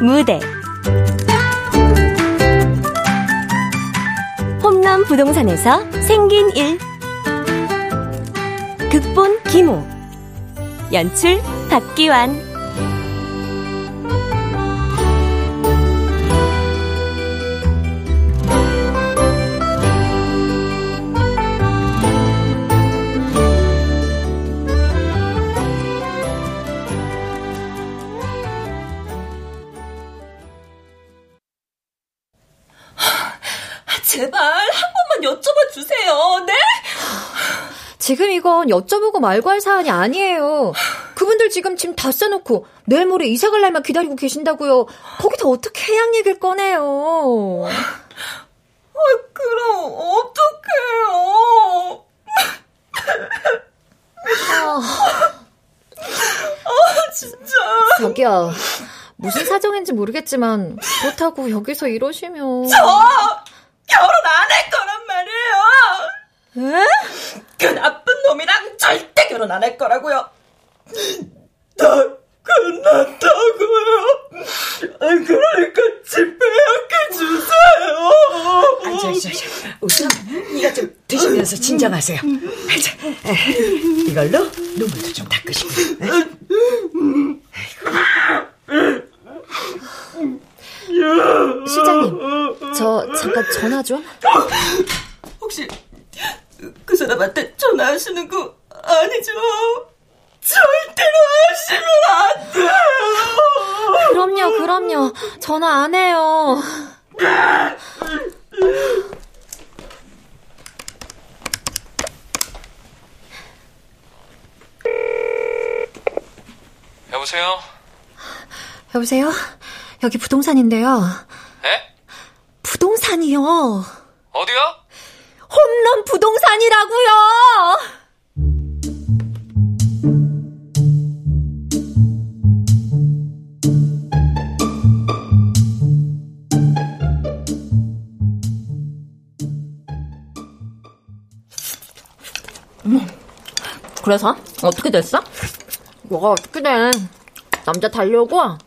무대. 홈런 부동산에서 생긴 일. 극본 김호. 연출 박기환 지금 이건 여쭤보고 말고 할 사안이 아니에요. 그분들 지금 짐 다 싸놓고 내일 모레 이사 갈 날만 기다리고 계신다고요. 거기다 어떻게 해양 얘기를 꺼내요. 아, 그럼 어떡해요. 아, 아 진짜. 저기요. 무슨 사정인지 모르겠지만 그렇다고 여기서 이러시면 저 결혼 안 할 거란 말이에요. 에? 그 나쁜 놈이랑 절대 결혼 안 할 거라고요. 다 끝났다고요. 그러니까 집배약해 주세요. 아, 저, 저, 저, 우선 이거 좀 드시면서 진정하세요. 자, 이걸로 눈물도 좀 닦으시고. 실장님, 저 잠깐 전화 좀. 혹시 그 사람한테 전화하시는 거 아니죠? 절대로 하시면 안 돼요! 그럼요, 그럼요. 전화 안 해요. 여보세요? 여보세요? 여기 부동산인데요. 에? 부동산이요. 어디요? 홈런 부동산이라고요. 그래서 어떻게 됐어? 뭐가 어떻게 돼? 남자 달려고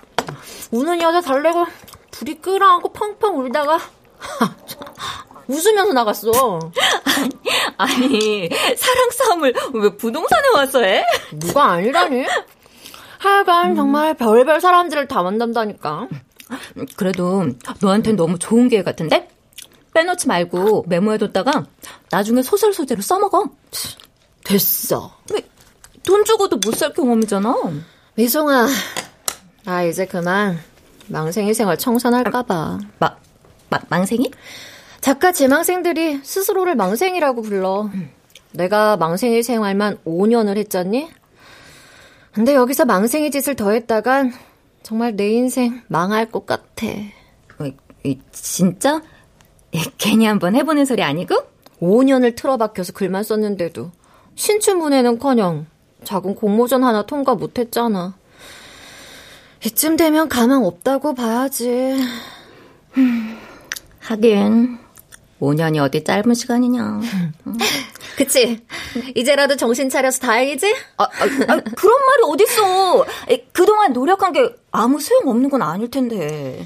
우는 여자 달래고 둘이 끌어안고 펑펑 울다가 웃으면서 나갔어. 아니, 사랑 싸움을 왜 부동산에 와서 해? 누가 아니라니? 하여간 정말 별별 사람들을 다 만난다니까. 그래도 너한텐 너무 좋은 기회 같은데? 빼놓지 말고 메모해뒀다가 나중에 소설 소재로 써먹어. 됐어. 돈 주고도 못 살 경험이잖아. 미송아, 나 이제 그만 망생이 생활 청산할까봐. 마, 마, 망생이? 작가 재망생들이 스스로를 망생이라고 불러. 내가 망생이 생활만 5년을 했잖니? 근데 여기서 망생이 짓을 더했다간 정말 내 인생 망할 것 같아. 어, 진짜? 괜히 한번 해보는 소리 아니고? 5년을 틀어박혀서 글만 썼는데도 신춘문예는커녕 작은 공모전 하나 통과 못했잖아. 이쯤 되면 가망 없다고 봐야지. 하긴 5년이 어디 짧은 시간이냐. 그치? 이제라도 정신 차려서 다행이지? 아, 아, 아 그런 말이 어딨어. 그동안 노력한 게 아무 소용없는 건 아닐 텐데.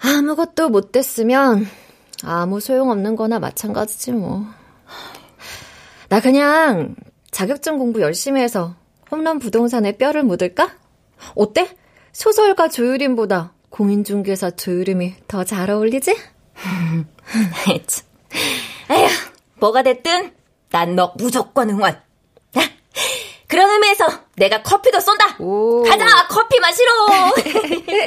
아무것도 못됐으면 아무 소용없는 거나 마찬가지지 뭐. 나 그냥 자격증 공부 열심히 해서 홈런 부동산에 뼈를 묻을까? 어때? 소설가 조유림보다 공인중개사 조유림이 더 잘 어울리지? 에휴, 뭐가 됐든 난 너 무조건 응원. 그런 의미에서 내가 커피도 쏜다. 오. 가자, 커피 마시러. 어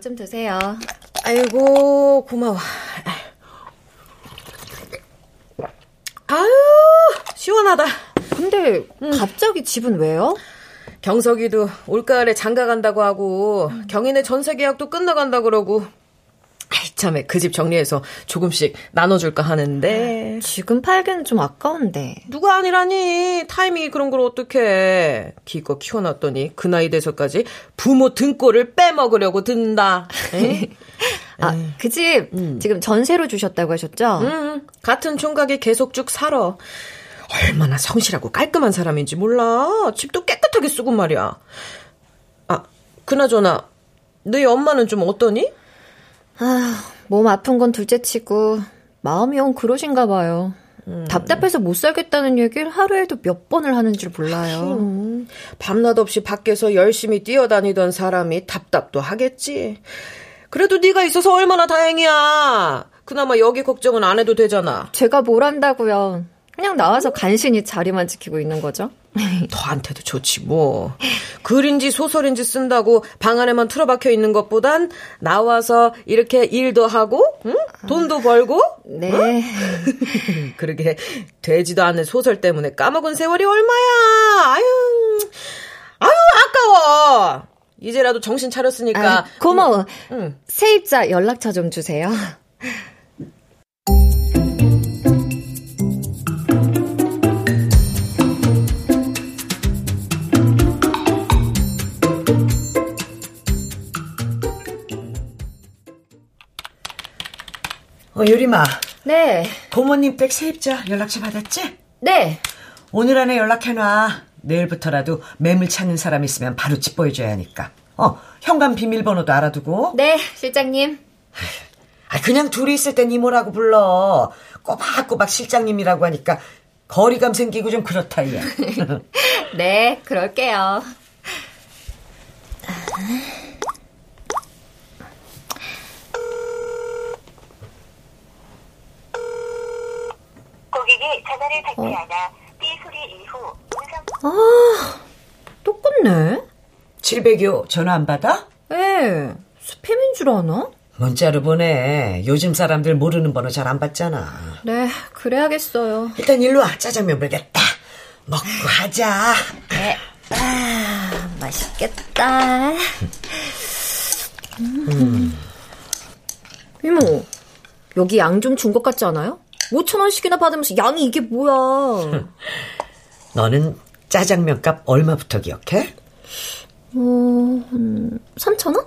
좀 드세요. 아이고, 고마워. 아유, 시원하다. 근데 음. 갑자기 집은 왜요? 경석이도 올가을에 장가 간다고 하고 음. 경인의 전세 계약도 끝나간다 그러고 이 참에 그 집 정리해서 조금씩 나눠줄까 하는데 지금 팔기는 좀 아까운데. 누가 아니라니 타이밍이 그런 걸 어떻게 기껏 키워놨더니 그 나이 돼서까지 부모 등골을 빼먹으려고 든다. 아, 그집 지금 전세로 주셨다고 하셨죠? 음, 같은 총각이 계속 쭉 살아. 얼마나 성실하고 깔끔한 사람인지 몰라. 집도 깨끗하게 쓰고 말이야. 아, 그나저나 너희 엄마는 좀 어떠니? 아, 몸 아픈 건 둘째치고 마음이 영 그러신가 봐요. 답답해서 못 살겠다는 얘기를 하루에도 몇 번을 하는 줄 몰라요. 음, 밤낮 없이 밖에서 열심히 뛰어다니던 사람이 답답도 하겠지. 그래도 네가 있어서 얼마나 다행이야. 그나마 여기 걱정은 안 해도 되잖아. 제가 뭘 한다고요. 그냥 나와서 간신히 자리만 지키고 있는 거죠. 너한테도 좋지 뭐. 글인지 소설인지 쓴다고 방 안에만 틀어박혀 있는 것보단 나와서 이렇게 일도 하고 응? 돈도 벌고 네. 그러게 되지도 않는 소설 때문에 까먹은 세월이 얼마야. 아유, 아유 아까워. 이제라도 정신 차렸으니까. 아, 고마워. 응. 세입자 연락처 좀 주세요. 어, 유리마. 네. 고모님 댁 세입자 연락처 받았지? 네. 오늘 안에 연락해놔. 내일부터라도 매물 찾는 사람 있으면 바로 집 보여줘야 하니까. 어, 현관 비밀번호도 알아두고. 네, 실장님. 아, 그냥 둘이 있을 땐 이모라고 불러. 꼬박꼬박 실장님이라고 하니까 거리감 생기고 좀 그렇다, 얘. 네, 그럴게요. 고객이 전화를 받지 않아 삐 소리 이후 음성 아, 또 끊네? 700요 전화 안 받아? 예, 스팸인 줄 아나? 문자로 보내. 요즘 사람들 모르는 번호 잘 안 받잖아. 네, 그래야겠어요. 일단 일로 와. 짜장면 물겠다. 먹고 하자. 네. 아, 맛있겠다. 음. 이모, 여기 양 좀 준 것 같지 않아요? 5천 원씩이나 받으면서 양이 이게 뭐야. 너는 짜장면 값 얼마부터 기억해? 어, 한 3천 원?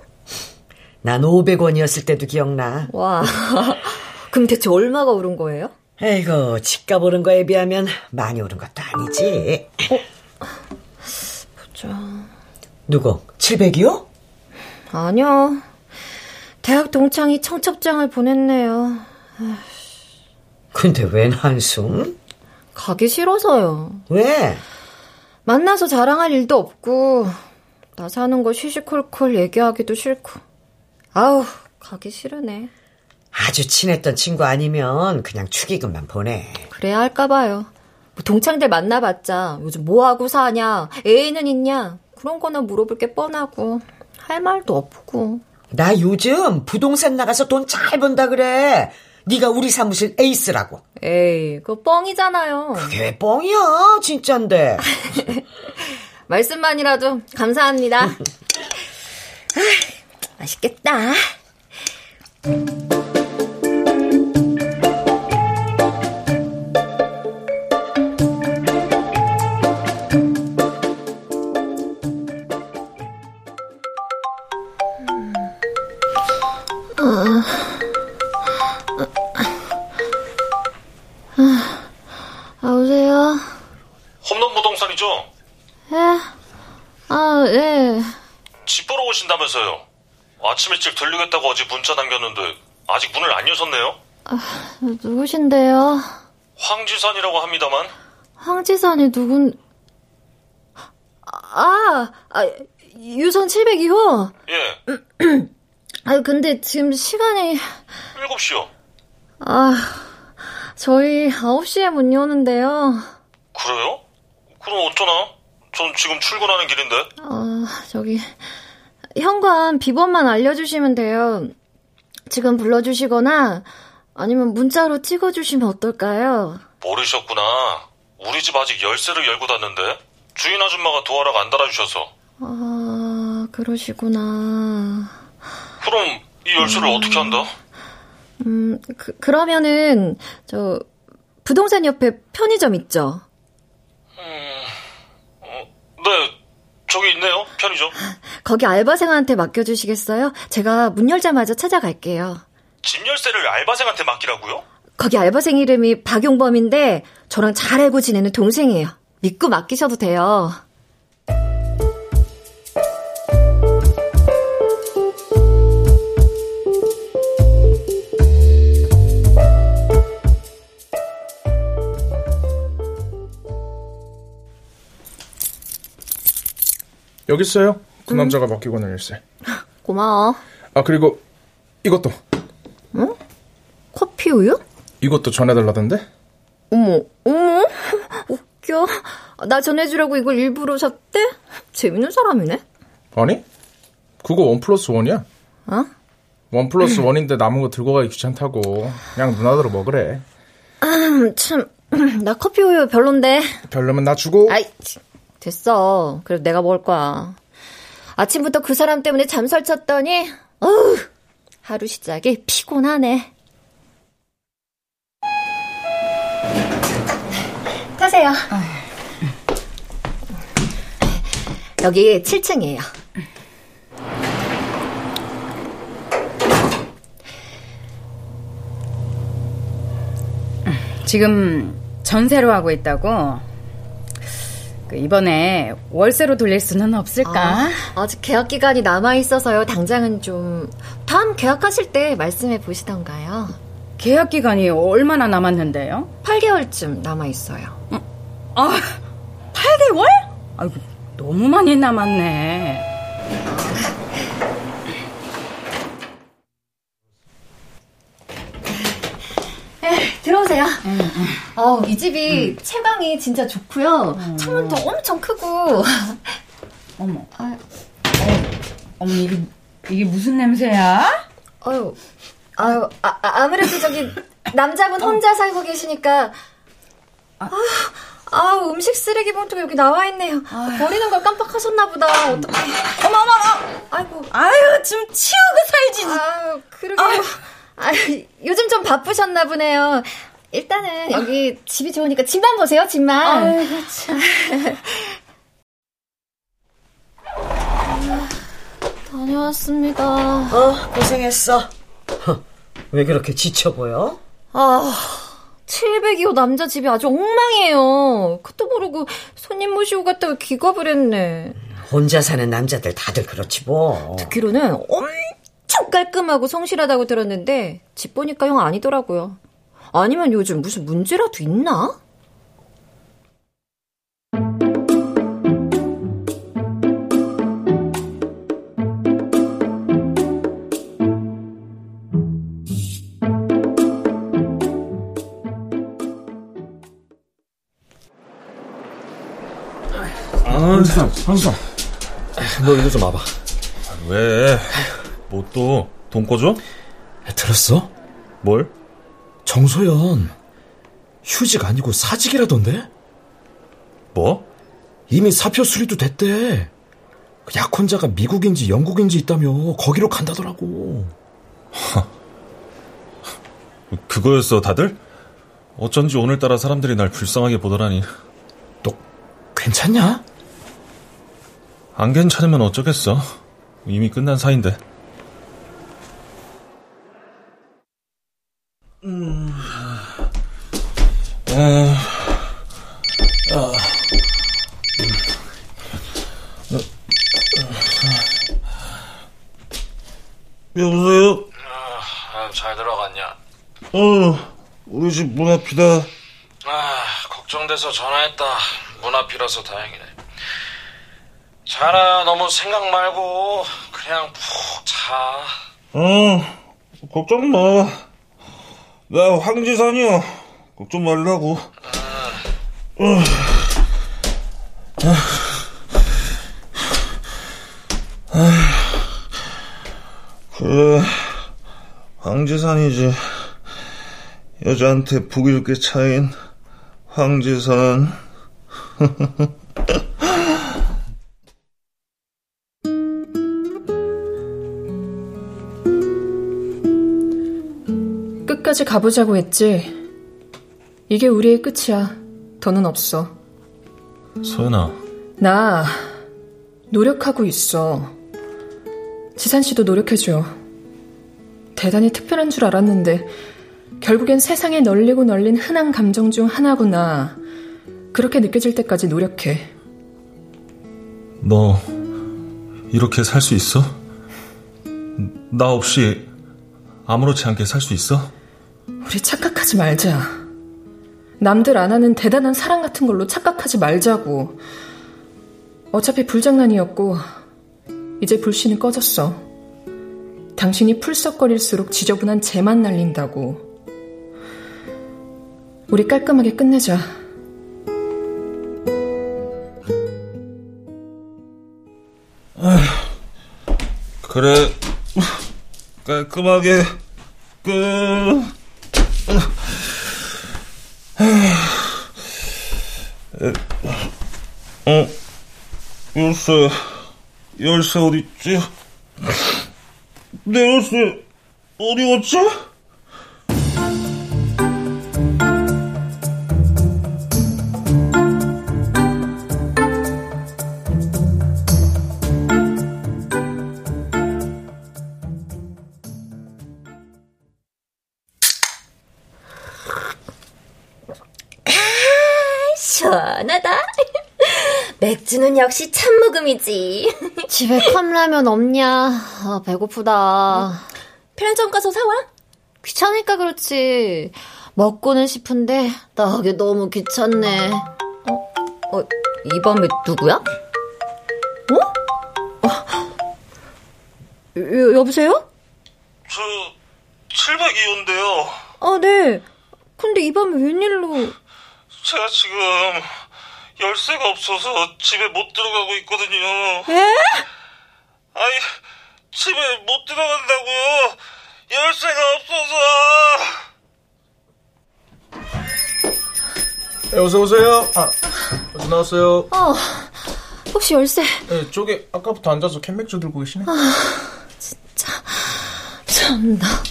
난 500원이었을 때도 기억나. 와. 그럼 대체 얼마가 오른 거예요? 에이고, 집값 오른 거에 비하면 많이 오른 것도 아니지. 보자. 누구? 700이요? 아니요. 대학 동창이 청첩장을 보냈네요. 근데 웬 한숨? 가기 싫어서요. 왜? 만나서 자랑할 일도 없고, 나 사는 거 시시콜콜 얘기하기도 싫고. 아우, 가기 싫으네. 아주 친했던 친구 아니면 그냥 축의금만 보내. 그래야 할까봐요. 뭐 동창들 만나봤자 요즘 뭐하고 사냐, 애인은 있냐, 그런 거나 물어볼 게 뻔하고, 할 말도 없고. 나 요즘 부동산 나가서 돈 잘 번다 그래. 네가 우리 사무실 에이스라고. 에이, 그거 뻥이잖아요. 그게 왜 뻥이야? 진짠데. 말씀만이라도 감사합니다. 아, 맛있겠다. 들르겠다고 어제 문자 남겼는데 아직 문을 안 여셨네요. 누구신데요? 황지산이라고 합니다만 황지산이 누군, 아, 아, 유선 702호? 예, 아, 근데 지금 시간이, 7시요. 아, 저희 9시에 문 여는데요. 그래요? 그럼 어쩌나? 전 지금 출근하는 길인데. 아, 저기, 현관 비번만 알려주시면 돼요. 지금 불러주시거나, 아니면 문자로 찍어주시면 어떨까요? 모르셨구나. 우리 집 아직 열쇠를 열고 닫는데 주인 아줌마가 도어락 안 달아주셔서 아, 그러시구나. 그럼 이 열쇠를 음. 어떻게 한다? 음, 그, 그러면은, 저, 부동산 옆에 편의점 있죠? 네, 저기 있네요. 편의점. 거기 알바생한테 맡겨주시겠어요? 제가 문 열자마자 찾아갈게요. 집 열쇠를 알바생한테 맡기라고요? 거기 알바생 이름이 박용범인데, 저랑 잘 알고 지내는 동생이에요. 믿고 맡기셔도 돼요. 여기 있어요. 그 남자가 맡기고 는 일세. 고마워. 아 그리고 이것도 커피 우유? 이것도 전해달라던데? 어머, 어머, 웃겨. 나 전해주라고 이걸 일부러 샀대? 재밌는 사람이네. 아니? 그거 원 플러스 원이야. 어? 원 플러스 원인데 남은 거 들고 가기 귀찮다고. 그냥 누나들어 먹으래. 음, 참, 나 커피 우유 별론데. 별로면 나 주고. 아이, 치, 됐어. 그래도 내가 먹을 거야. 아침부터 그 사람 때문에 잠설 쳤더니, 어우, 하루 시작이 피곤하네. 타세요. 여기 7층이에요. 지금 전세로 하고 있다고? 그 이번에 월세로 돌릴 수는 없을까? 아, 아직 계약 기간이 남아 있어서요. 당장은 좀 다음 계약하실 때 말씀해 보시던가요. 계약 기간이 얼마나 남았는데요? 8개월쯤 남아 있어요. 아, 8개월? 아이고, 너무 많이 남았네. 들어오세요. 어, 이 집이 채광이 진짜 좋고요. 창문도 엄청 크고. 어머, 아, 어머, 이게, 이게 무슨 냄새야? 아유, 아유, 아, 아, 무래도 저기 남자분 혼자 살고 계시니까. 아, 아, 음식 쓰레기 봉투가 여기 나와 있네요. 버리는 걸 깜빡하셨나 보다. 어떡해. 어머, 어머, 어머! 아이고. 아유, 좀 치우고 살지. 아유, 그러게요. 아유, 요즘 좀 바쁘셨나 보네요. 일단은 여기 집이 좋으니까 집만 보세요, 집만. 아이고, 참. 다녀왔습니다. 어, 고생했어. 허, 왜 그렇게 지쳐 보여? 아, 702호 남자 집이 아주 엉망이에요. 그것도 모르고 손님 모시고 갔다가 기겁을 했네. 혼자 사는 남자들 다들 그렇지 뭐. 듣기로는 엄청 깔끔하고 성실하다고 들었는데 집 보니까 형 아니더라고요. 아니면 요즘 무슨 문제라도 있나? 항상, 항상. 너 이거 좀 와봐. 왜? 뭐 또 돈 꺼줘? 들었어? 뭘? 정소연. 휴직 아니고 사직이라던데? 뭐? 이미 사표 수리도 됐대. 그 약혼자가 미국인지 영국인지 있다며 거기로 간다더라고. 그거였어 다들? 어쩐지 오늘따라 사람들이 날 불쌍하게 보더라니. 너 괜찮냐? 안 괜찮으면 어쩌겠어. 이미 끝난 사이인데. 음. 아. 여보세요? 아, 잘 들어갔냐? 어, 우리 집 문 앞이다. 아, 걱정돼서 전화했다. 문 앞이라서 다행이네. 자라, 너무 생각 말고 그냥 푹 자. 어, 걱정 마. 나 황지산이야. 걱정 말라고. 어. 그래, 황지산이지. 여자한테 북일게 차인 황지선. 끝까지 가보자고 했지. 이게 우리의 끝이야. 더는 없어. 서연아. 나 노력하고 있어. 지산 씨도 노력해줘. 대단히 특별한 줄 알았는데 결국엔 세상에 널리고 널린 흔한 감정 중 하나구나. 그렇게 느껴질 때까지 노력해. 너 이렇게 살 수 있어? 나 없이 아무렇지 않게 살 수 있어? 우리 착각하지 말자. 남들 안 하는 대단한 사랑 같은 걸로 착각하지 말자고. 어차피 불장난이었고, 이제 불씨는 꺼졌어. 당신이 풀썩거릴수록 지저분한 재만 날린다고. 우리 깔끔하게 끝내자. 그래, 깔끔하게, 끝. 어, 열쇠, 열쇠 어딨지? 내 열쇠, 어디 갔지? 시원하다. 맥주는 역시 참묵음이지. 집에 컵라면 없냐? 아, 배고프다. 편의점 가서 사와? 귀찮으니까 그렇지. 먹고는 싶은데 나하기 너무 귀찮네. 어? 어, 이 밤에 누구야? 어? 어? 여, 여보세요? 저, 702호인데요. 아, 네. 근데 이 밤에 웬일로... 제가 지금 열쇠가 없어서 집에 못 들어가고 있거든요. 에? 아니, 집에 못 들어간다고요. 열쇠가 없어서. 네, 어서 오세요. 아, 어서 나왔어요. 어, 혹시 열쇠? 네, 저기 아까부터 앉아서 캔맥주 들고 계시네. 아, 진짜 참나.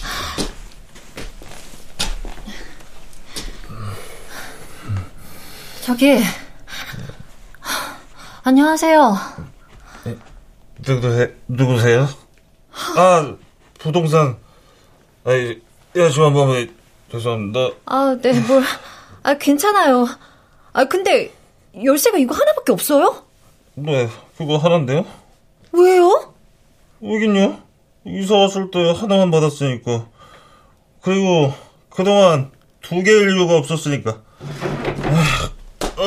저기 안녕하세요. 누구, 누구세요? 아, 부동산. 아이, 한 번에 죄송합니다. 아, 네, 뭘. 아, 괜찮아요. 아, 근데 열쇠가 이거 하나밖에 없어요? 네, 그거 하나인데요? 왜요? 여긴요? 이사 왔을 때 하나만 받았으니까. 그리고 그동안 두 개일 이유가 없었으니까.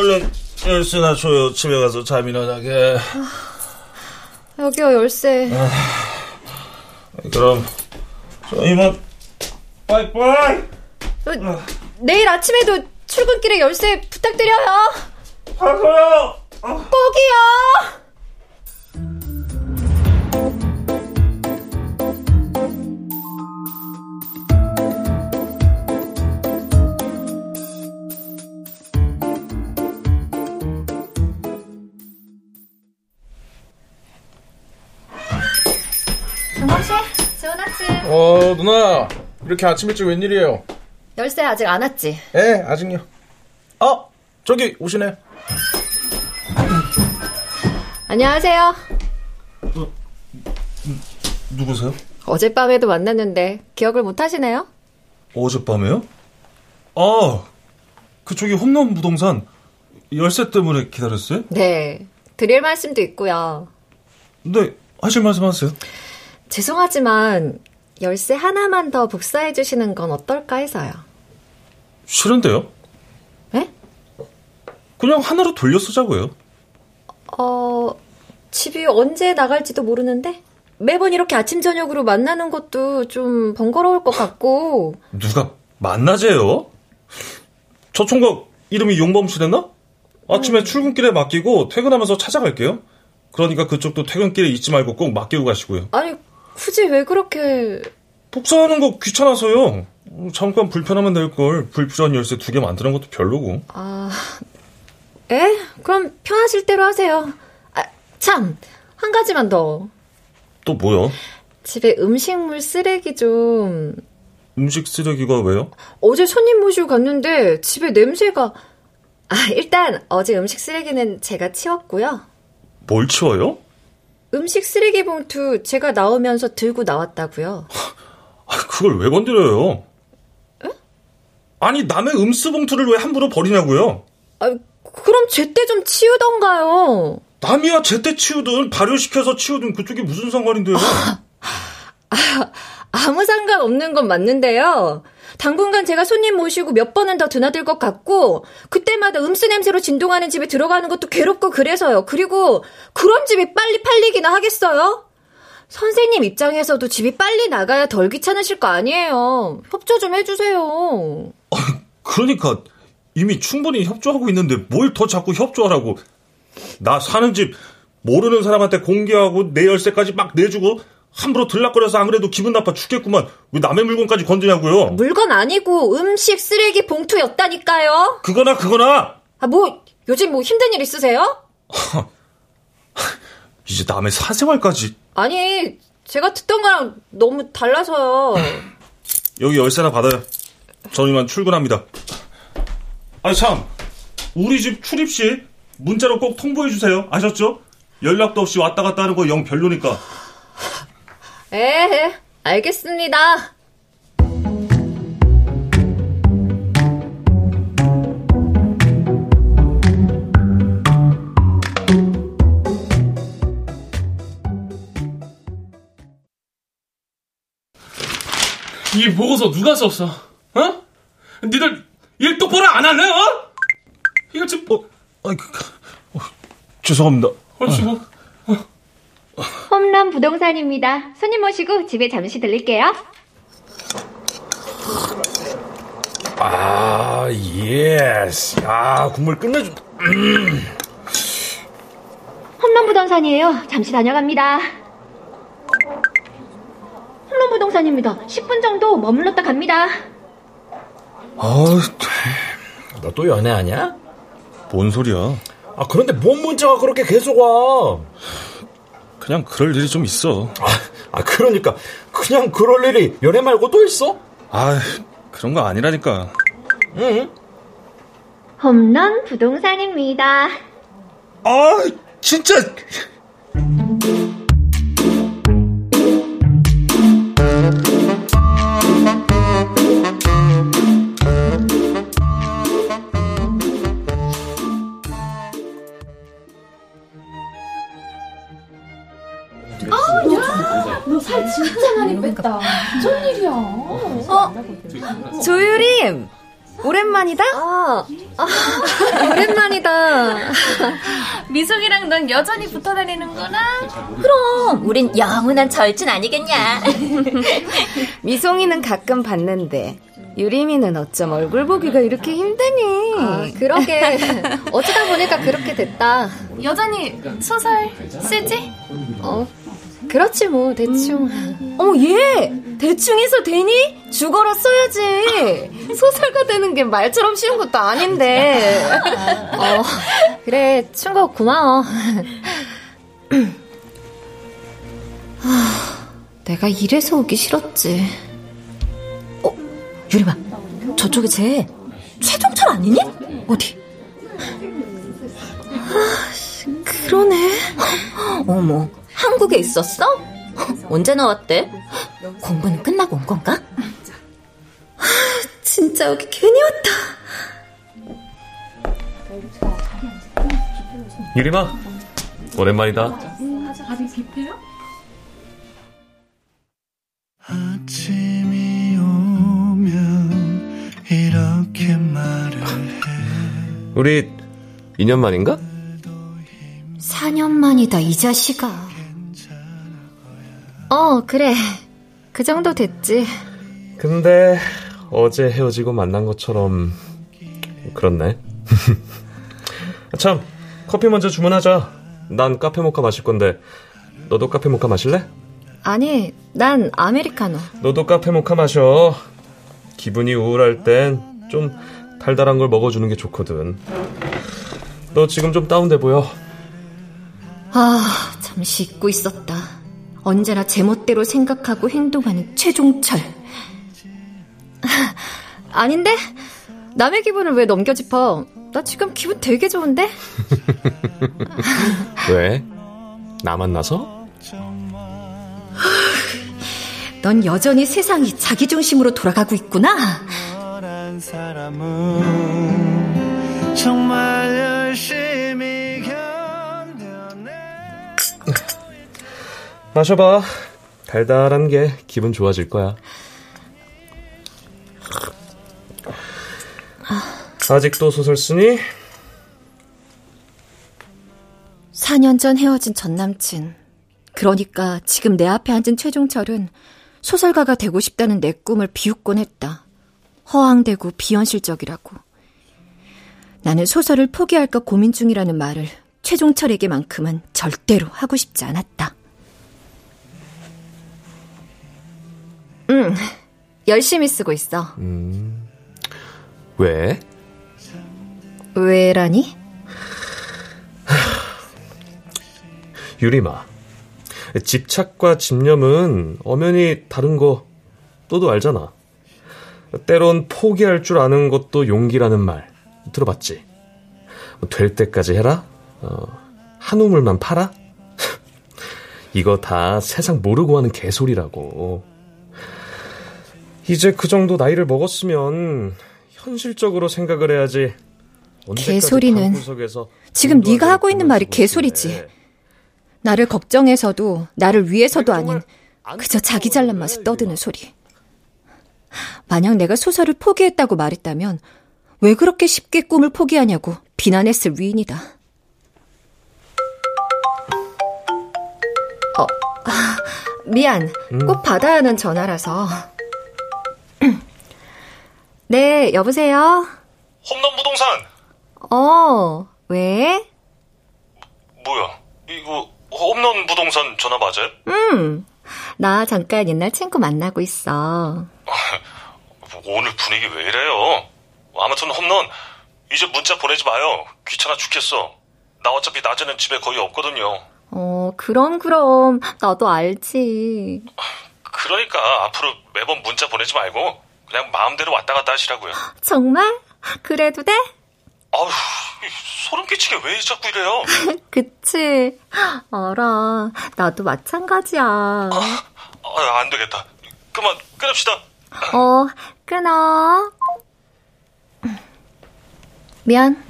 아, 얼른 열쇠나 줘요. 집에 가서 잠이나 자게. 아, 여기요, 열쇠. 아, 그럼 저 이만 빠이빠이. 어, 내일 아침에도 출근길에 열쇠 부탁드려요. 가서요. 꼭이요. 어, 누나. 이렇게 아침 일찍 웬일이에요? 열쇠 아직 안 왔지? 예, 아직요. 아, 저기 오시네. 안녕하세요. 누구세요? 어젯밤에도 만났는데 기억을 못 하시네요? 어젯밤에요? 아, 그쪽이 홈런 부동산 열쇠 때문에 기다렸어요? 네. 드릴 말씀도 있고요. 네, 하실 말씀 하세요. 죄송하지만 열쇠 하나만 더 복사해 주시는 건 어떨까 해서요. 싫은데요? 에? 그냥 하나로 돌려 쓰자고요. 어, 집이 언제 나갈지도 모르는데 매번 이렇게 아침 저녁으로 만나는 것도 좀 번거로울 것 같고 누가 만나재요? 저 총각 이름이 용범 씨랬나? 아침에 출근길에 맡기고 퇴근하면서 찾아갈게요. 그러니까 그쪽도 퇴근길에 잊지 말고 꼭 맡기고 가시고요. 아니 굳이 왜 그렇게 복사하는 거 귀찮아서요. 잠깐 불편하면 될 걸 불필요한 열쇠 두 개 만드는 것도 별로고. 아 아, 에? 그럼 편하실 대로 하세요. 아, 참, 한 가지만 더. 또 뭐야? 집에 음식물 쓰레기 좀. 음식 쓰레기가 왜요? 어제 손님 모시고 갔는데 집에 냄새가. 아, 일단 어제 음식 쓰레기는 제가 치웠고요. 뭘 치워요? 음식 쓰레기 봉투 제가 나오면서 들고 나왔다고요. 아, 그걸 왜 건드려요? 에? 아니 남의 음수 봉투를 왜 함부로 버리냐고요? 아, 그럼 제때 좀 치우던가요. 남이야 제때 치우든 발효시켜서 치우든 그쪽이 무슨 상관인데요? 아, 아무 상관 없는 건 맞는데요. 당분간 제가 손님 모시고 몇 번은 더 드나들 것 같고 그때마다 음수 냄새로 진동하는 집에 들어가는 것도 괴롭고 그래서요. 그리고 그런 집이 빨리 팔리기나 하겠어요? 선생님 입장에서도 집이 빨리 나가야 덜 귀찮으실 거 아니에요. 협조 좀 해주세요. 그러니까 이미 충분히 협조하고 있는데 뭘 더 자꾸 협조하라고. 나 사는 집 모르는 사람한테 공개하고 내 열쇠까지 막 내주고 함부로 들락거려서 안 그래도 기분 나빠 죽겠구만. 왜 남의 물건까지 건드냐고요? 물건 아니고 음식 쓰레기 봉투였다니까요. 그거나 그거나. 아, 뭐 요즘 뭐 힘든 일 있으세요? 이제 남의 사생활까지. 아니, 제가 듣던 거랑 너무 달라서요. 여기 열쇠나 받아요. 전 이만 출근합니다. 아니 참, 우리 집 출입 시 문자로 꼭 통보해 주세요. 아셨죠? 연락도 없이 왔다 갔다 하는 거 영 별로니까. 에, 알겠습니다. 이 보고서 누가 썼어? 어? 니들 일 똑바로 안 할래? 어? 이거 지금 뭐? 아, 그, 어, 죄송합니다. 얼씨구. 홈런 부동산입니다. 손님 모시고 집에 잠시 들릴게요. 아, yes. 아, 국물 끝내준다. 음. 홈런 부동산이에요. 잠시 다녀갑니다. 홈런 부동산입니다. 10분 정도 머물렀다 갑니다. 어, 너또 연애하냐? 뭔 소리야? 아, 그런데 뭔 문자가 그렇게 계속 와? 그냥 그럴 일이 좀 있어. 아, 아 그러니까 그냥 그럴 일이 연애 말고 또 있어? 아, 그런 거 아니라니까. 응. 홈런 부동산입니다. 아, 진짜. 오랜만이다? 아, 아 오랜만이다. 미숙이랑 넌 여전히 붙어 다니는구나? 그럼, 우린 영원한 절친 아니겠냐? 미송이는 가끔 봤는데, 유림이는 어쩜 얼굴 보기가 이렇게 힘드니? 아, 그러게. 어쩌다 보니까 그렇게 됐다. 여전히 소설 쓰지? 어, 그렇지 뭐 대충. 음. 어머 얘 대충 해서 되니? 죽어라 써야지. 소설가 되는 게 말처럼 쉬운 것도 아닌데. 어 그래 충고 고마워. 내가 이래서 오기 싫었지. 어 유림아 저쪽에 쟤 최종철 아니니? 어디? 아, 그러네. 어머 한국에 있었어? 언제 나왔대? 공부는 끝나고 온 건가? 진짜 여기 괜히 왔다. 유림아, 오랜만이다. 아침이 오면 이렇게 말을 해. 우리 2년 만인가? 4년 만이다, 이 자식아. 어, 그래. 그 정도 됐지. 근데 어제 헤어지고 만난 것처럼 그렇네. 참, 커피 먼저 주문하자. 난 카페 모카 마실 건데 너도 카페 모카 마실래? 아니, 난 아메리카노. 너도 카페 모카 마셔. 기분이 우울할 땐 좀 달달한 걸 먹어주는 게 좋거든. 너 지금 좀 다운돼 보여. 아, 잠시 잊고 있었다. 언제나 제멋대로 생각하고 행동하는 최종철. 아닌데? 남의 기분을 왜 넘겨짚어? 나 지금 기분 되게 좋은데? 왜? 나 만나서? 넌 여전히 세상이 자기 중심으로 돌아가고 있구나. 마셔봐. 달달한 게 기분 좋아질 거야. 아직도 소설 쓰니? 4년 전 헤어진 전 남친. 그러니까 지금 내 앞에 앉은 최종철은 소설가가 되고 싶다는 내 꿈을 비웃곤 했다. 허황되고 비현실적이라고. 나는 소설을 포기할까 고민 중이라는 말을 최종철에게만큼은 절대로 하고 싶지 않았다. 응, 열심히 쓰고 있어. 음, 왜? 왜라니? 유리마. 집착과 집념은 엄연히 다른 거 너도 알잖아. 때론 포기할 줄 아는 것도 용기라는 말 들어봤지? 될 때까지 해라? 어, 한 우물만 팔아? 이거 다 세상 모르고 하는 개소리라고. 이제 그 정도 나이를 먹었으면 현실적으로 생각을 해야지. 개소리는 지금 네가 하고 있는 말이 개소리지. 나를 걱정해서도 나를 위해서도 아닌 그저 자기 잘난 맛을 떠드는 소리. 만약 내가 소설을 포기했다고 말했다면 왜 그렇게 쉽게 꿈을 포기하냐고 비난했을 위인이다. 어, 미안. 꼭 받아야 하는 전화라서. 네, 여보세요? 홈런 부동산! 어, 왜? 뭐야, 이거 홈런 부동산 전화 맞아요? 음, 나 잠깐 옛날 친구 만나고 있어. 오늘 분위기 왜 이래요? 아무튼 홈런, 이제 문자 보내지 마요. 귀찮아 죽겠어. 나 어차피 낮에는 집에 거의 없거든요. 어, 그럼, 그럼. 나도 알지. 그러니까 앞으로 매번 문자 보내지 말고 그냥 마음대로 왔다 갔다 하시라고요. 정말? 그래도 돼? 아우, 소름 끼치게 왜 자꾸 이래요? 그치. 알아. 나도 마찬가지야. 아, 아, 안 되겠다. 그만 끊읍시다. 어, 끊어. 미안.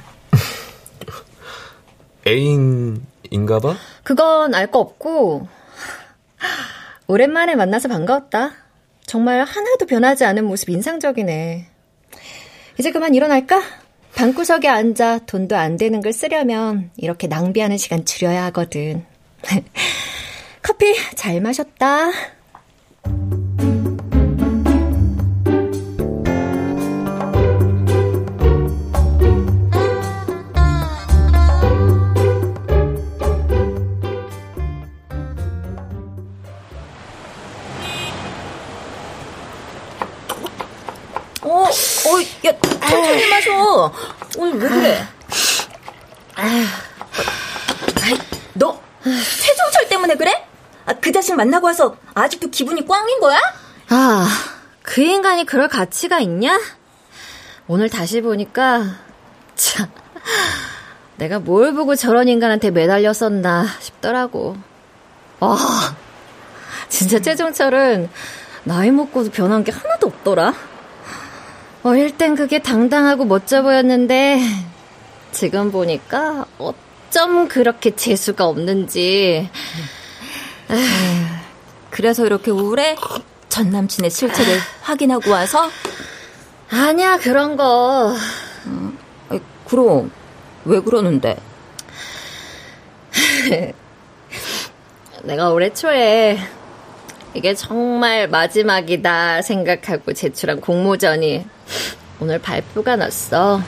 애인인가 봐? 그건 알 거 없고. 오랜만에 만나서 반가웠다. 정말 하나도 변하지 않은 모습 인상적이네. 이제 그만 일어날까? 방구석에 앉아 돈도 안 되는 걸 쓰려면 이렇게 낭비하는 시간 줄여야 하거든. 커피 잘 마셨다. 천천히 마셔. 오늘 왜 그래? 아휴, 너 최종철 때문에 그래? 아, 그 자식 만나고 와서 아직도 기분이 꽝인 거야? 아, 그 인간이 그럴 가치가 있냐? 오늘 다시 보니까 참 내가 뭘 보고 저런 인간한테 매달렸었나 싶더라고. 와, 진짜 최종철은 나이 먹고도 변한 게 하나도 없더라. 어릴 땐 그게 당당하고 멋져 보였는데 지금 보니까 어쩜 그렇게 재수가 없는지. 에휴, 그래서 이렇게 우울해? 전 남친의 실체를 확인하고 와서? 아니야 그런 거. 음, 그럼 왜 그러는데? 내가 올해 초에 이게 정말 마지막이다 생각하고 제출한 공모전이 오늘 발표가 났어.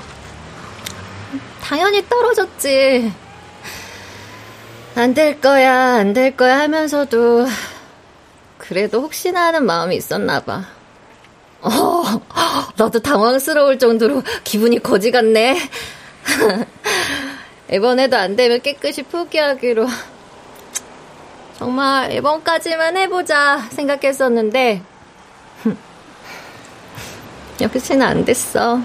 당연히 떨어졌지. 안 될 거야, 안 될 거야 하면서도 그래도 혹시나 하는 마음이 있었나 봐. 어, 나도 당황스러울 정도로 기분이 거지 같네. 이번에도 안 되면 깨끗이 포기하기로. 정말 이번까지만 해보자 생각했었는데, 역시는 안 됐어.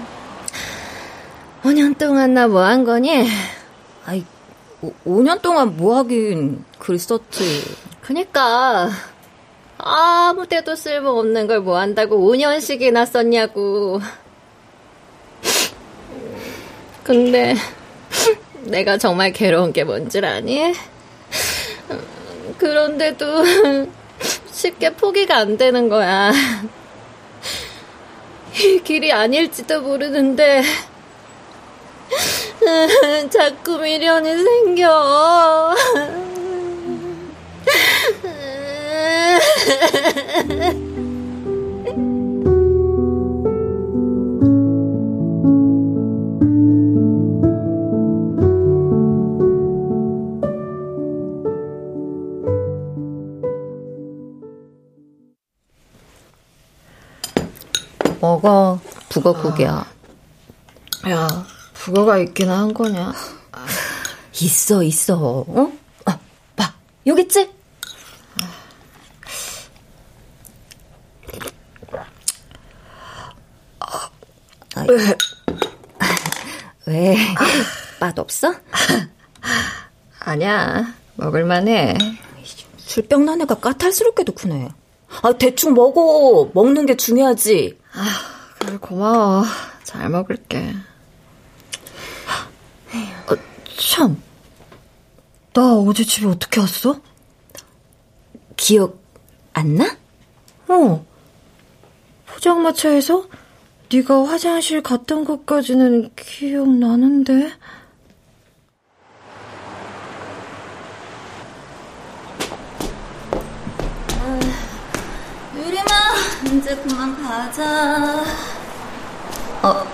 5년 동안 나 뭐 한 거니? 아이, 5, 년 동안 뭐 하긴 그랬었지. 그니까, 아무 데도 쓸모없는 걸 뭐 한다고 5년씩이나 썼냐고. 근데, 내가 정말 괴로운 게 뭔 줄 아니? 그런데도 쉽게 포기가 안 되는 거야. 이 길이 아닐지도 모르는데, 자꾸 미련이 생겨. 먹어. 북어국이야. 야, 북어가 있긴 한 거냐? 있어, 있어. 어? 아, 봐. 여기 있지? 왜? 왜? 맛 없어? 아니야. 먹을만해. 술병 난 애가 까탈스럽게도 크네. 아, 대충 먹어. 먹는 게 중요하지. 아, 그래, 고마워. 잘 먹을게. 어, 참. 나 어제 집에 어떻게 왔어? 기억 안 나? 어. 포장마차에서 네가 화장실 갔던 것까지는 기억나는데. 유림아, 이제 그만 가자. 어,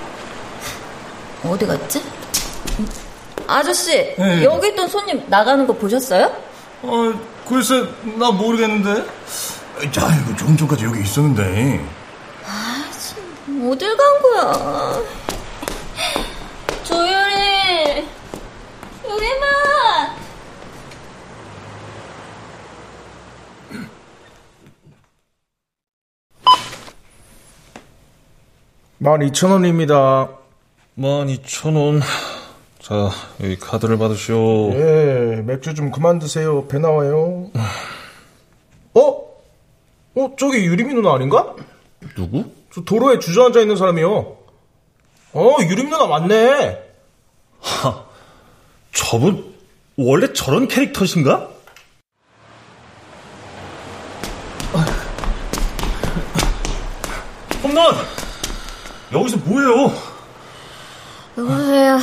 어디 갔지? 아저씨, 네. 여기 있던 손님 나가는 거 보셨어요? 어, 글쎄, 나 모르겠는데. 자, 이거 조금 전까지 여기 있었는데. 아, 어딜 간 거야? 조유리, 유림아! 12,000원입니다. 12,000원. 자, 여기 카드를 받으시오. 예, 맥주 좀 그만 드세요. 배 나와요. 어? 어, 저기 유리미 누나 아닌가? 누구? 저 도로에 주저앉아 있는 사람이요. 어, 유리미 누나 맞네. 하, 저분 원래 저런 캐릭터신가? 홈런! 여기서 뭐해요? 누구세요?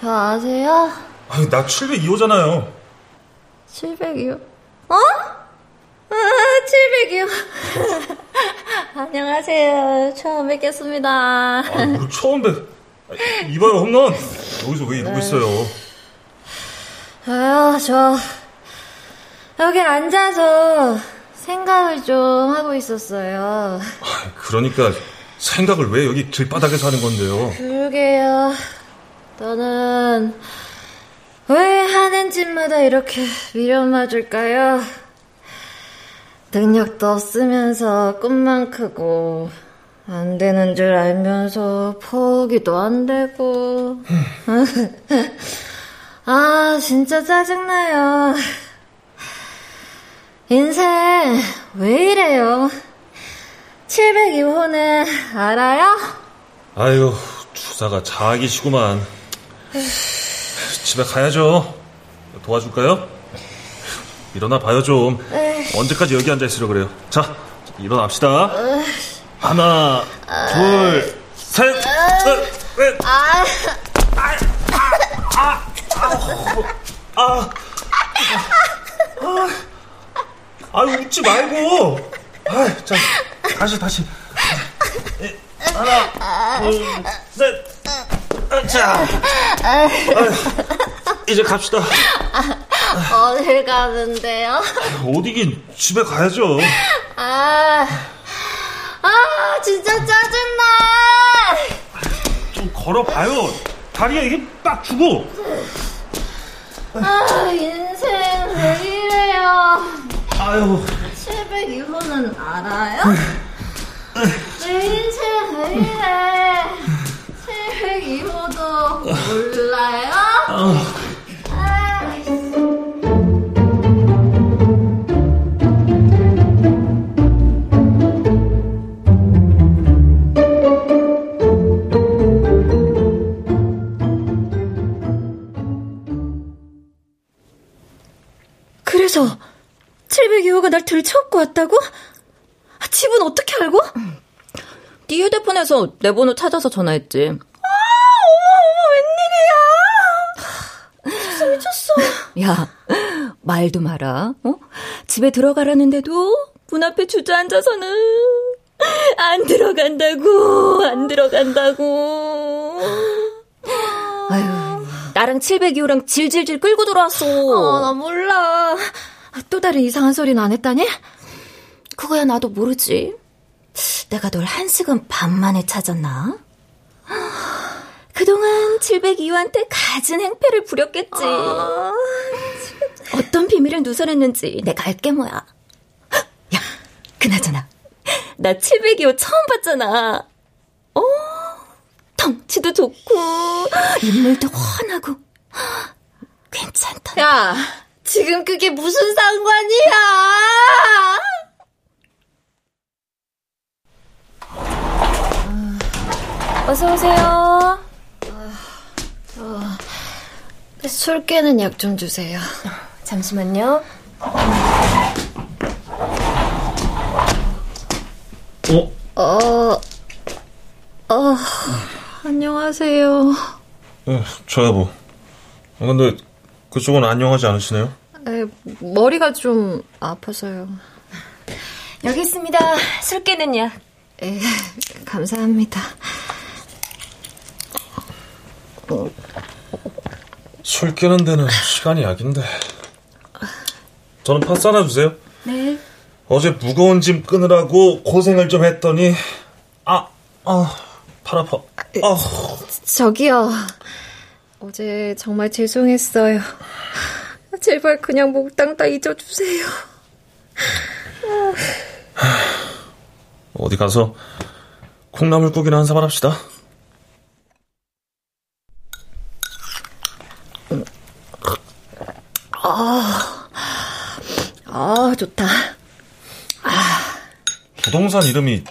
저 아세요? 아니, 나 702호잖아요. 700이요? 어? 아, 700이요. 안녕하세요. 처음 뵙겠습니다. 아, 뭐 처음 뵙. 아, 이봐요, 홈런. 여기서 왜 이러고 있어요? 아유, 저, 여기 앉아서 생각을 좀 하고 있었어요. 그러니까 생각을 왜 여기 길바닥에서 하는 건데요? 그러게요. 너는 왜 하는 짓마다 이렇게 미련 맞을까요? 능력도 없으면서 꿈만 크고 안 되는 줄 알면서 포기도 안 되고 아 진짜 짜증나요. 인생 왜 이래요? 702호는 알아요? 아유, 주사가 자기시구만. 집에 가야죠. 도와줄까요? 일어나 봐요 좀. 언제까지 여기 앉아 있으려 그래요? 자, 일어납시다. 하나, 둘, 셋, 넷, 넷. 아, 아, 아, 아, 웃지 말고. 아, 자, 다시, 다시. 예, 하나, 둘, 셋. 자, 아유, 이제 갑시다. 어딜 가는데요? 어디긴 집에 가야죠. 아, 아, 진짜 짜증나! 걸어봐요. 다리에 이게 딱 주고. 아, 인생 왜 이래요? 아유. 702호는 알아요? 내 인생 왜 이래? 702호도 몰라요? 아, 그래서 702호가 날 들쳐업고 왔다고? 아, 집은 어떻게 알고? 네 휴대폰에서 내 번호 찾아서 전화했지. 아, 어머, 어머, 웬일이야? 진짜 미쳤어. 야, 말도 마라. 어? 집에 들어가라는데도 문 앞에 주저앉아서는 안 들어간다고, 안 들어간다고. 아유, 나랑 702호랑 질질질 끌고 들어왔어. 어, 나 몰라. 또 다른 이상한 소리는 안 했다니? 그거야 나도 모르지. 내가 널 한 시간 반 만에 찾았나? 그동안 702호한테 갖은 행패를 부렸겠지. 아, 어떤 비밀을 누설했는지 내가 알게 뭐야. 야, 그나저나. 나 702호 처음 봤잖아. 어, 덩치도 좋고, 인물도 훤하고. 괜찮다. 야, 지금 그게 무슨 상관이야? 어서 오세요. 어, 술 깨는 약 좀 주세요. 잠시만요. 어? 어, 어, 안녕하세요. 어, 저 여보. 아, 근데 그쪽은 안녕하지 않으시네요? 에, 머리가 좀 아파서요. 여기 있습니다. 술 깨는 약. 에, 감사합니다. 술 깨는 데는 시간이 약인데. 저는 파스 하나 주세요. 네. 어제 무거운 짐 끊으라고 고생을 좀 했더니 아, 아, 팔 아파. 아, 저기요. 어제 정말 죄송했어요. 제발 그냥 몽땅 다 잊어주세요. 어디 가서 콩나물국이나 한 사발 합시다. 아, 아, 좋다. 부동산 이름이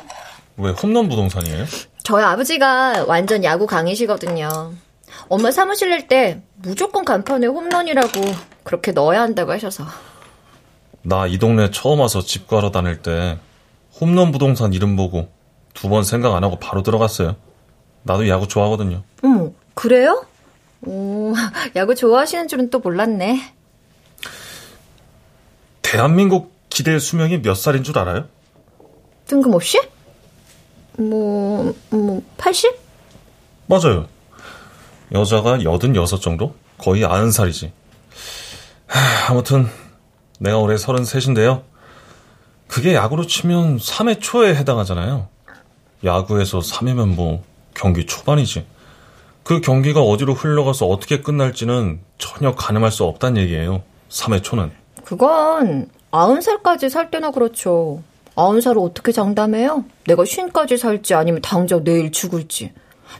왜 홈런 부동산이에요? 저희 아버지가 완전 야구 강의시거든요. 엄마 사무실 낼 때 무조건 간판에 홈런이라고 그렇게 넣어야 한다고 하셔서. 나 이 동네 처음 와서 집 구하러 다닐 때 홈런 부동산 이름 보고 두 번 생각 안 하고 바로 들어갔어요. 나도 야구 좋아하거든요. 어머, 그래요? 오, 야구 좋아하시는 줄은 또 몰랐네. 대한민국 기대 수명이 몇 살인 줄 알아요? 뜬금없이? 뭐, 뭐, 80? 맞아요. 여자가 86 정도? 거의 90살이지. 아무튼 내가 올해 33인데요. 그게 야구로 치면 3회 초에 해당하잖아요. 야구에서 3회면 뭐 경기 초반이지. 그 경기가 어디로 흘러가서 어떻게 끝날지는 전혀 가늠할 수 없다는 얘기예요. 3회 초는. 그건 90살까지 살 때나 그렇죠. 90살을 어떻게 장담해요? 내가 쉰까지 살지 아니면 당장 내일 죽을지.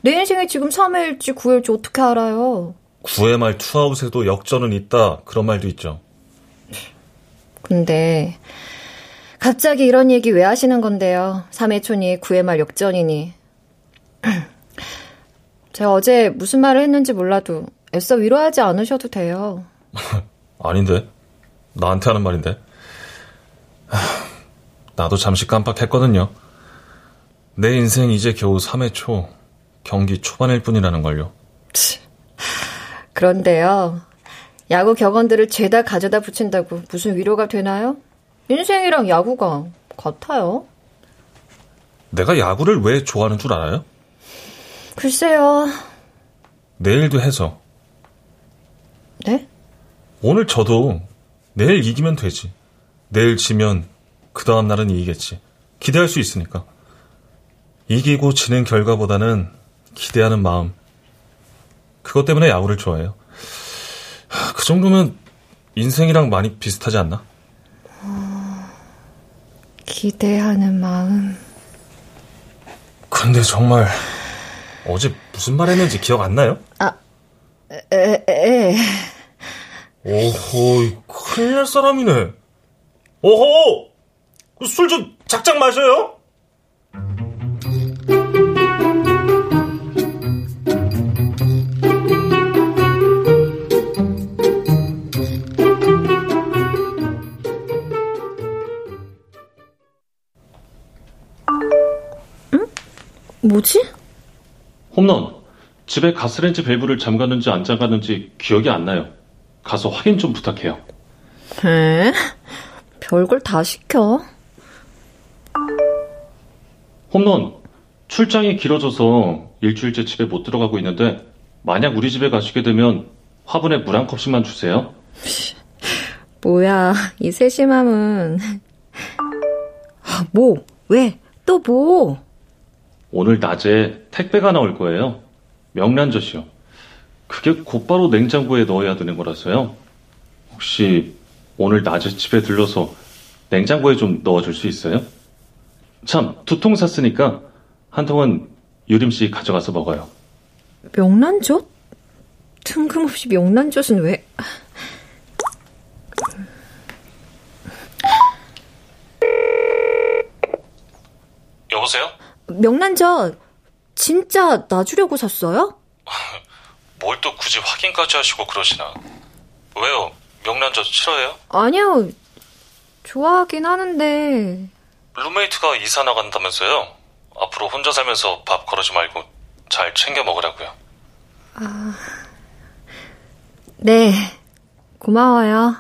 내 인생이 지금 3회일지 9회일지 어떻게 알아요? 9회 말 투아웃에도 역전은 있다. 그런 말도 있죠. 근데 갑자기 이런 얘기 왜 하시는 건데요? 3회 초니 9회 말 역전이니. 제가 어제 무슨 말을 했는지 몰라도 애써 위로하지 않으셔도 돼요. 아닌데. 나한테 하는 말인데. 하, 나도 잠시 깜빡했거든요. 내 인생 이제 겨우 3회 초, 경기 초반일 뿐이라는 걸요. 그런데요. 야구 격언들을 죄다 가져다 붙인다고 무슨 위로가 되나요? 인생이랑 야구가 같아요. 내가 야구를 왜 좋아하는 줄 알아요? 글쎄요. 내일도 해서. 네? 오늘 져도 내일 이기면 되지. 내일 지면 그 다음 날은 이기겠지. 기대할 수 있으니까. 이기고 지는 결과보다는 기대하는 마음, 그것 때문에 야구를 좋아해요. 그 정도면 인생이랑 많이 비슷하지 않나? 기대하는 마음. 근데 정말 어제 무슨 말 했는지 기억 안 나요? 아, 에, 에. 오호, 큰일 날 사람이네. 오호! 술 좀 작작 마셔요? 뭐지? 홈런. 집에 가스렌지 밸브를 잠갔는지 안 잠갔는지 기억이 안 나요. 가서 확인 좀 부탁해요. 에? 별걸 다 시켜. 홈런. 출장이 길어져서 일주일째 집에 못 들어가고 있는데 만약 우리 집에 가시게 되면 화분에 물 한 컵씩만 주세요. 뭐야, 이 세심함은. 뭐? 왜? 또 뭐? 오늘 낮에 택배가 나올 거예요. 명란젓이요. 그게 곧바로 냉장고에 넣어야 되는 거라서요. 혹시 오늘 낮에 집에 들러서 냉장고에 좀 넣어줄 수 있어요? 참, 두 통 샀으니까 한 통은 유림 씨 가져가서 먹어요. 명란젓? 뜬금없이 명란젓은 왜? 여보세요? 명란젓 진짜 놔주려고 샀어요? 뭘 또 굳이 확인까지 하시고 그러시나? 왜요? 명란젓 싫어해요? 아니요. 좋아하긴 하는데. 룸메이트가 이사 나간다면서요? 앞으로 혼자 살면서 밥 거르지 말고 잘 챙겨 먹으라고요. 아. 네. 고마워요.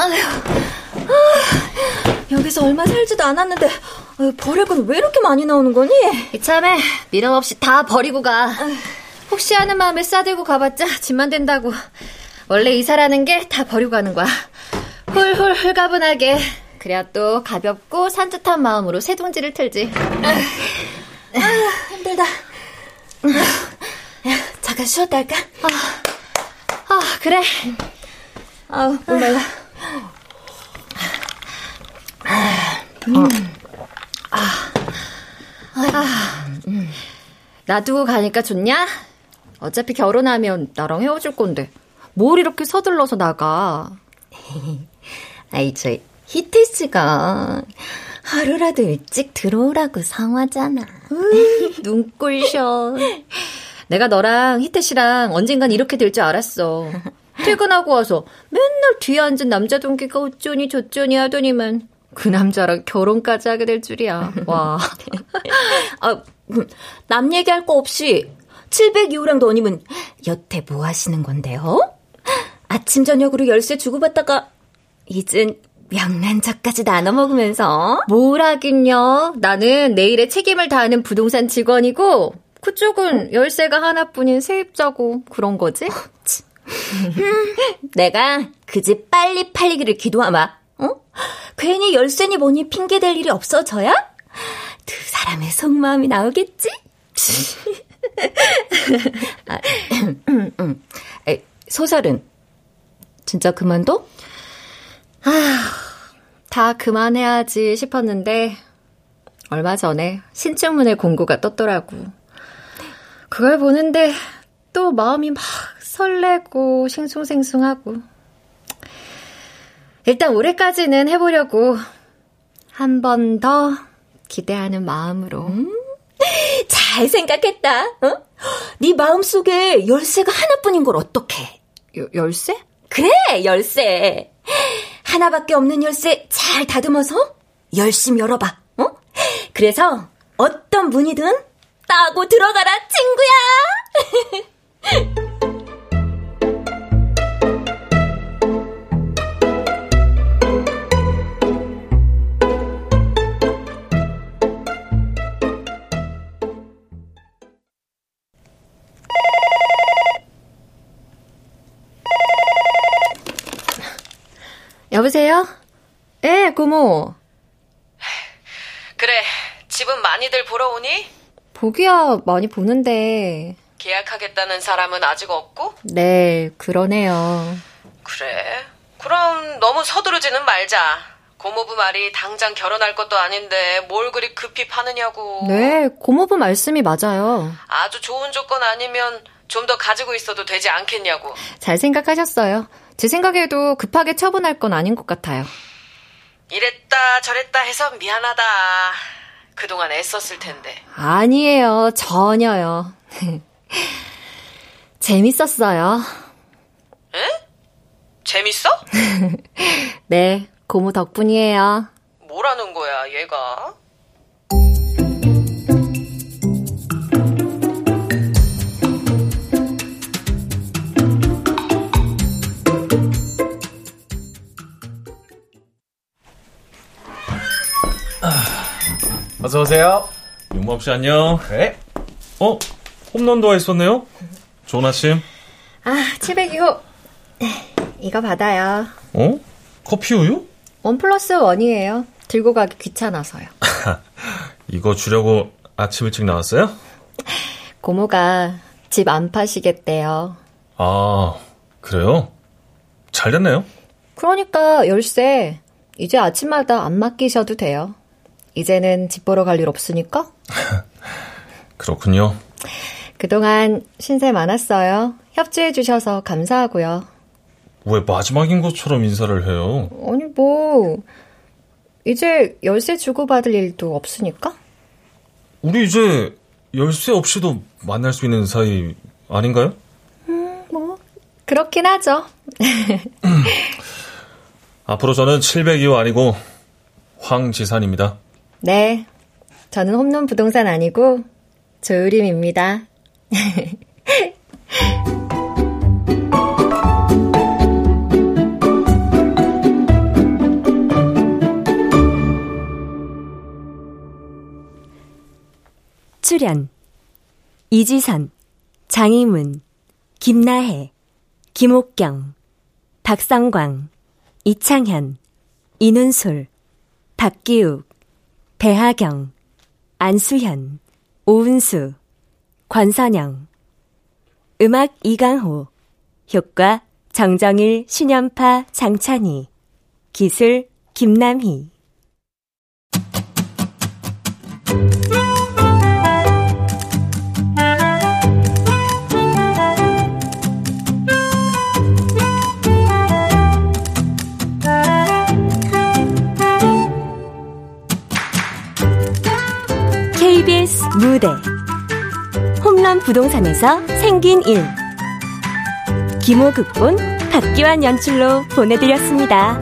아휴, 아, 여기서 얼마 살지도 않았는데 아유, 버릴 건 왜 이렇게 많이 나오는 거니? 이참에 미련 없이 다 버리고 가. 혹시 하는 마음에 싸들고 가봤자 집만 된다고. 원래 이사라는 게 다 버리고 가는 거야. 훌훌 훌가분하게. 그래야 또 가볍고 산뜻한 마음으로 새둥지를 틀지. 아, 힘들다. 야, 잠깐 쉬었다 할까? 아, 아 그래. 아우, 몰라. 음. 아. 놔두고 가니까 좋냐? 어차피 결혼하면 나랑 헤어질 건데 뭘 이렇게 서둘러서 나가? 아이, 저 희태 씨가 하루라도 일찍 들어오라고 상하잖아. 음, 눈꼴셔. 내가 너랑 희태 씨랑 언젠간 이렇게 될 줄 알았어. 퇴근하고 와서 맨날 뒤에 앉은 남자 동기가 어쩌니 저쩌니 하더니만 그 남자랑 결혼까지 하게 될 줄이야. 와. 아, 남 얘기할 거 없이 702호랑 너님은 여태 뭐 하시는 건데요? 아침 저녁으로 열쇠 주고받다가 이젠 명란젓까지 나눠 먹으면서 뭘 하긴요. 나는 내일의 책임을 다하는 부동산 직원이고 그쪽은 열쇠가 하나뿐인 세입자고 그런 거지. 내가 그 집 빨리 팔리기를 기도하마. 어? 괜히 열쇠니 뭐니 핑계댈 일이 없어져야 두 사람의 속마음이 나오겠지? 아, 음, 음. 에, 소설은 진짜 그만둬? 아, 다 그만해야지 싶었는데 얼마 전에 신춘문예 공고가 떴더라고. 그걸 보는데 또 마음이 막 설레고 싱숭생숭하고. 일단 올해까지는 해보려고 한 번 더 기대하는 마음으로. 음, 잘 생각했다. 어? 네 마음 속에 열쇠가 하나뿐인 걸? 여, 열쇠? 그래, 열쇠. 하나밖에 없는 열쇠 잘 다듬어서 열심히 열어봐. 어? 그래서 어떤 문이든 따고 들어가라, 친구야. 여보세요? 예, 고모. 그래, 집은 많이들 보러 오니? 보기야 많이 보는데. 계약하겠다는 사람은 아직 없고? 네, 그러네요. 그래. 그럼 너무 서두르지는 말자. 고모부 말이 당장 결혼할 것도 아닌데 뭘 그리 급히 파느냐고. 네, 고모부 말씀이 맞아요. 아주 좋은 조건 아니면 좀 더 가지고 있어도 되지 않겠냐고. 잘 생각하셨어요. 제 생각에도 급하게 처분할 건 아닌 것 같아요. 이랬다 저랬다 해서 미안하다. 그동안 애썼을 텐데. 아니에요, 전혀요. 재밌었어요. 에? 재밌어? 네, 고모 덕분이에요. 뭐라는 거야, 얘가? 어서 오세요. 씨 안녕. 네. 어? 홈런도 와 있었네요. 좋은 아침. 아, 702호. 이거 받아요. 어? 커피 우유? 원 플러스 원이에요. 들고 가기 귀찮아서요. 이거 주려고 아침 일찍 나왔어요? 고모가 집 안 파시겠대요. 아, 그래요? 잘 됐네요. 그러니까 열쇠 이제 아침마다 안 맡기셔도 돼요. 이제는 집 보러 갈 일 없으니까. 그렇군요. 그동안 신세 많았어요. 협조해 주셔서 감사하고요. 왜 마지막인 것처럼 인사를 해요? 아니 뭐 이제 열쇠 주고받을 일도 없으니까. 우리 이제 열쇠 없이도 만날 수 있는 사이 아닌가요? 음, 뭐 그렇긴 하죠. 앞으로 저는 702호 아니고 황지산입니다. 네. 저는 홈런 부동산 아니고 조우림입니다. 출연 이지선, 장희문, 김나혜, 김옥경, 박성광, 이창현, 이눈솔, 박기욱, 배하경, 안수현, 오은수, 권선영. 음악 이강호. 효과 정정일, 신연파, 장찬희. 기술 김남희 무대 홈런 부동산에서 생긴 일 김호 극본 박기환 연출로 보내드렸습니다.